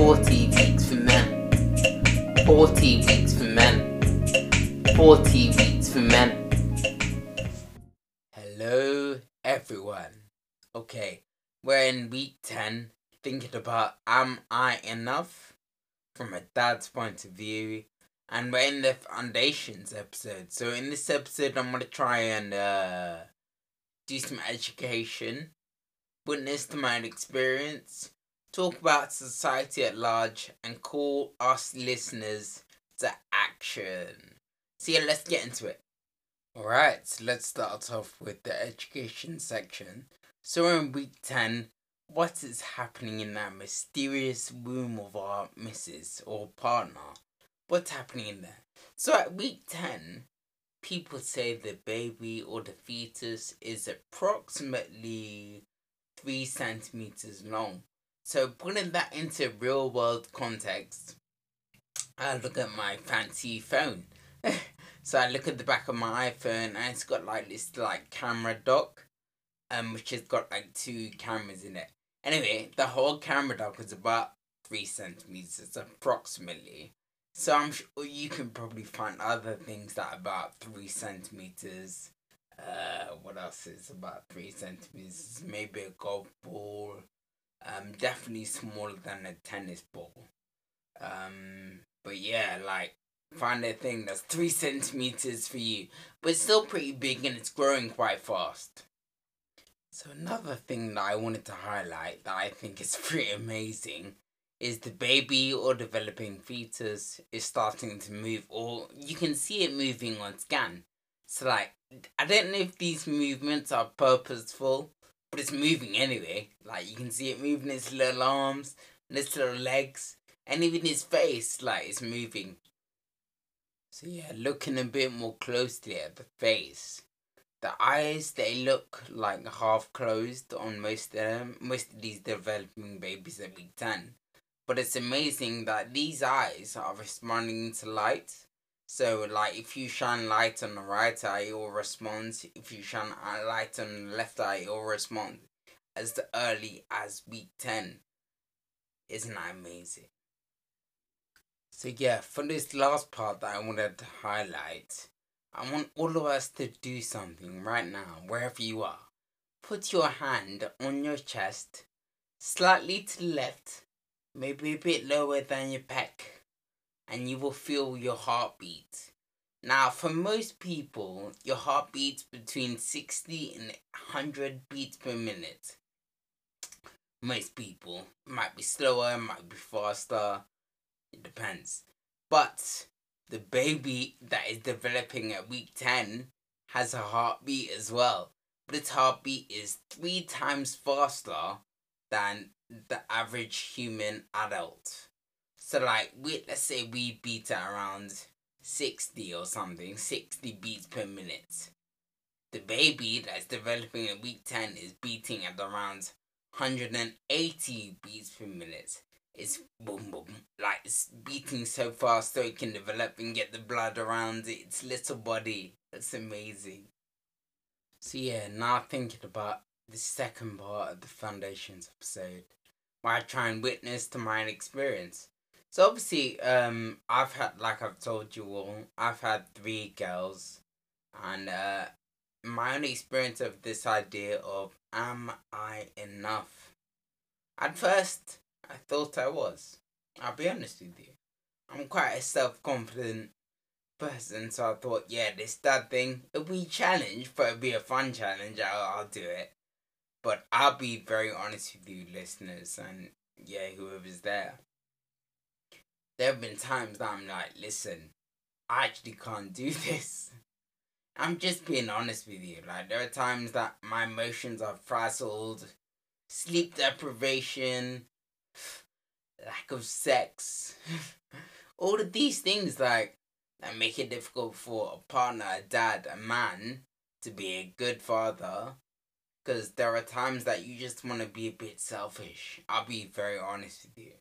40 weeks for men. 40 weeks for men. 40 weeks for men. Hello, everyone. Okay, we're in week 10, thinking about Am I Enough? From a dad's point of view. And we're in the foundations episode. So, in this episode, I'm going to try and uh, do some education, witness to my experience, talk about society at large, and call us listeners to action. So, yeah, let's get into it. Alright, let's start off with the education section. So, in week 10. What is happening in that mysterious womb of our missus or partner? What's happening in there? So, at week 10, people say the baby or the fetus is approximately three centimeters long. So putting that into real world context, I look at my fancy phone. so I look at the back of my iPhone and it's got like this like camera dock, um, which has got like two cameras in it. Anyway, the whole camera dock is about three centimeters approximately. So I'm sure you can probably find other things that about three centimeters. Uh, what else is about three centimeters? Maybe a golf ball. Um, definitely smaller than a tennis ball. Um, but yeah, like find a thing that's three centimeters for you, but still pretty big and it's growing quite fast. So another thing that I wanted to highlight that I think is pretty amazing is the baby or developing fetus is starting to move or you can see it moving on scan. So like I don't know if these movements are purposeful, but it's moving anyway. Like you can see it moving its little arms, and its little legs, and even his face, like it's moving. So yeah, looking a bit more closely at the face, the eyes they look like half closed on most of them. Most of these developing babies at week ten, but it's amazing that these eyes are responding to light. So, like, if you shine light on the right eye, it will respond. If you shine light on the left eye, it will respond as early as week 10. Isn't that amazing? So, yeah, for this last part that I wanted to highlight, I want all of us to do something right now, wherever you are. Put your hand on your chest, slightly to the left, maybe a bit lower than your pec, and you will feel your heartbeat. Now, for most people, your heart beats between 60 and 100 beats per minute. Most people might be slower, might be faster, it depends. But the baby that is developing at week 10 has a heartbeat as well. But its heartbeat is three times faster than the average human adult. So like we let's say we beat at around 60 or something, 60 beats per minute. The baby that's developing at week 10 is beating at around 180 beats per minute. It's boom boom like it's beating so fast so it can develop and get the blood around its little body. That's amazing. So yeah, now thinking about the second part of the Foundations episode, where I try and witness to my own experience. So obviously, um, I've had, like I've told you all, I've had three girls, and uh, my own experience of this idea of am I enough? At first, I thought I was. I'll be honest with you. I'm quite a self confident person, so I thought, yeah, this dad thing, it'll be a challenge, but it'll be a fun challenge. I'll, I'll do it. But I'll be very honest with you, listeners, and yeah, whoever's there. There have been times that I'm like, listen, I actually can't do this. I'm just being honest with you. Like, there are times that my emotions are frazzled, sleep deprivation, lack of sex, all of these things, like, that make it difficult for a partner, a dad, a man to be a good father because there are times that you just want to be a bit selfish. I'll be very honest with you.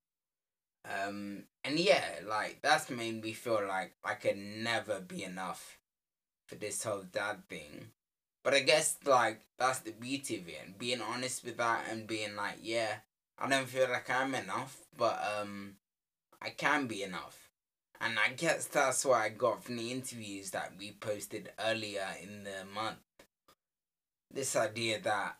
Um, and yeah, like that's made me feel like I could never be enough for this whole dad thing. But I guess like that's the beauty of it, and being honest with that and being like, yeah, I don't feel like I'm enough, but um, I can be enough. And I guess that's what I got from the interviews that we posted earlier in the month. This idea that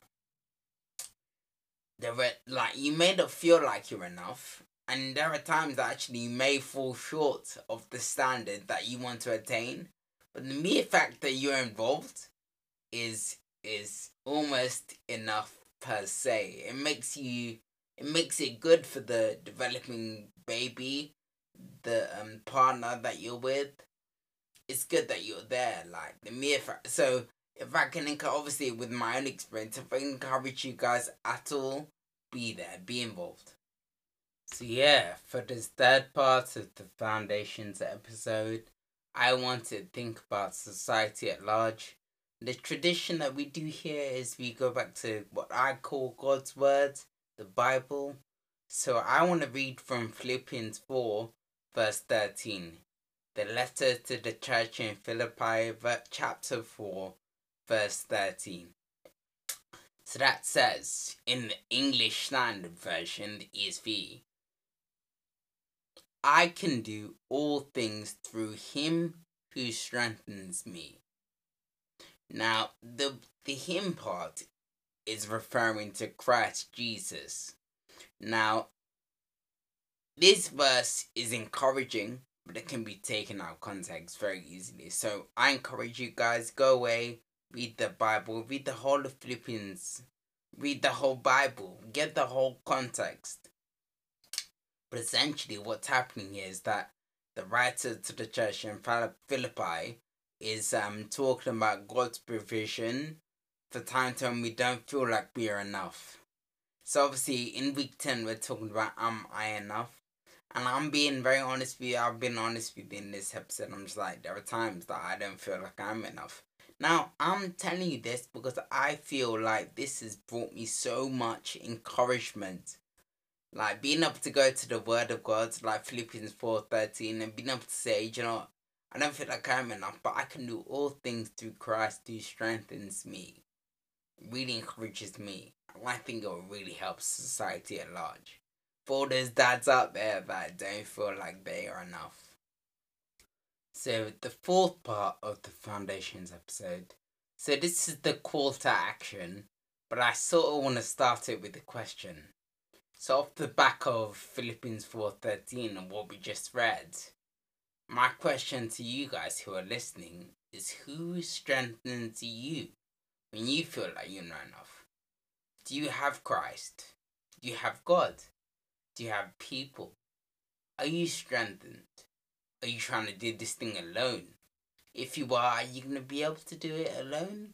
there were like you may not feel like you're enough, and there are times that actually you may fall short of the standard that you want to attain. But the mere fact that you're involved is is almost enough per se. It makes you it makes it good for the developing baby, the um partner that you're with. It's good that you're there. Like the mere fact. So if I can encourage, obviously with my own experience, if I encourage you guys at all, be there, be involved. So yeah, for this third part of the Foundations episode, I want to think about society at large. The tradition that we do here is we go back to what I call God's words, the Bible. So I want to read from Philippians 4, verse 13. The letter to the church in Philippi, chapter 4, verse 13. So that says in the English Standard Version, the ESV, I can do all things through him who strengthens me. Now, the, the him part is referring to Christ Jesus. Now, this verse is encouraging, but it can be taken out of context very easily. So I encourage you guys go away, read the Bible, read the whole of Philippians, read the whole Bible, get the whole context. But essentially, what's happening is that the writer to the church in Philippi is um talking about God's provision for times when we don't feel like we are enough. So obviously, in week ten, we're talking about am I enough? And I'm being very honest with you. I've been honest with you in this episode. I'm just like, there are times that I don't feel like I'm enough. Now, I'm telling you this because I feel like this has brought me so much encouragement. Like being able to go to the Word of God, like Philippians 4.13, and being able to say, you know, I don't feel like I'm enough, but I can do all things through Christ who strengthens me. really encourages me. I think it will really help society at large. For those dads out there that don't feel like they are enough. So the fourth part of the foundations episode. So this is the call to action, but I sort of want to start it with a question. So off the back of Philippians 4:13 and what we just read, my question to you guys who are listening is who strengthens you when you feel like you're not enough? Do you have Christ? Do you have God? Do you have people? Are you strengthened? Are you trying to do this thing alone? If you are, are you going to be able to do it alone?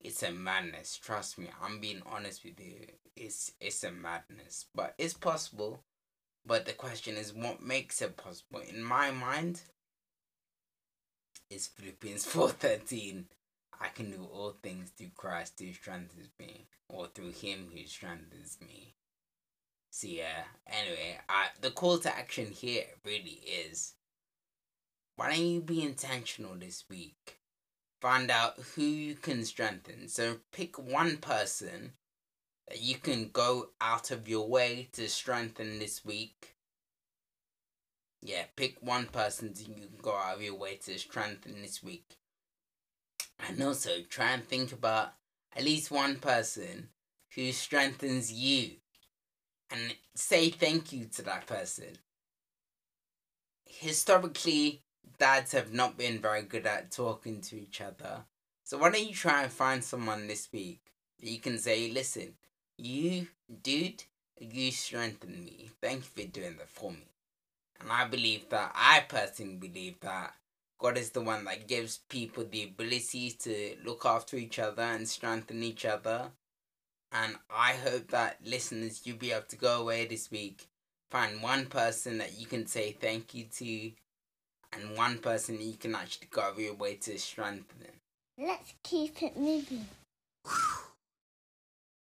It's a madness. Trust me. I'm being honest with you. It's it's a madness, but it's possible. But the question is, what makes it possible? In my mind, it's Philippians four thirteen. I can do all things through Christ who strengthens me, or through Him who strengthens me. So yeah. Anyway, I the call to action here really is why don't you be intentional this week? Find out who you can strengthen. So pick one person that you can go out of your way to strengthen this week. Yeah, pick one person that you can go out of your way to strengthen this week. And also try and think about at least one person who strengthens you. And say thank you to that person. Historically, dads have not been very good at talking to each other. So why don't you try and find someone this week that you can say, listen, you, dude, you strengthen me. Thank you for doing that for me. And I believe that, I personally believe that God is the one that gives people the ability to look after each other and strengthen each other. And I hope that listeners, you'll be able to go away this week, find one person that you can say thank you to, and one person you can actually go your way to strengthen. Let's keep it moving.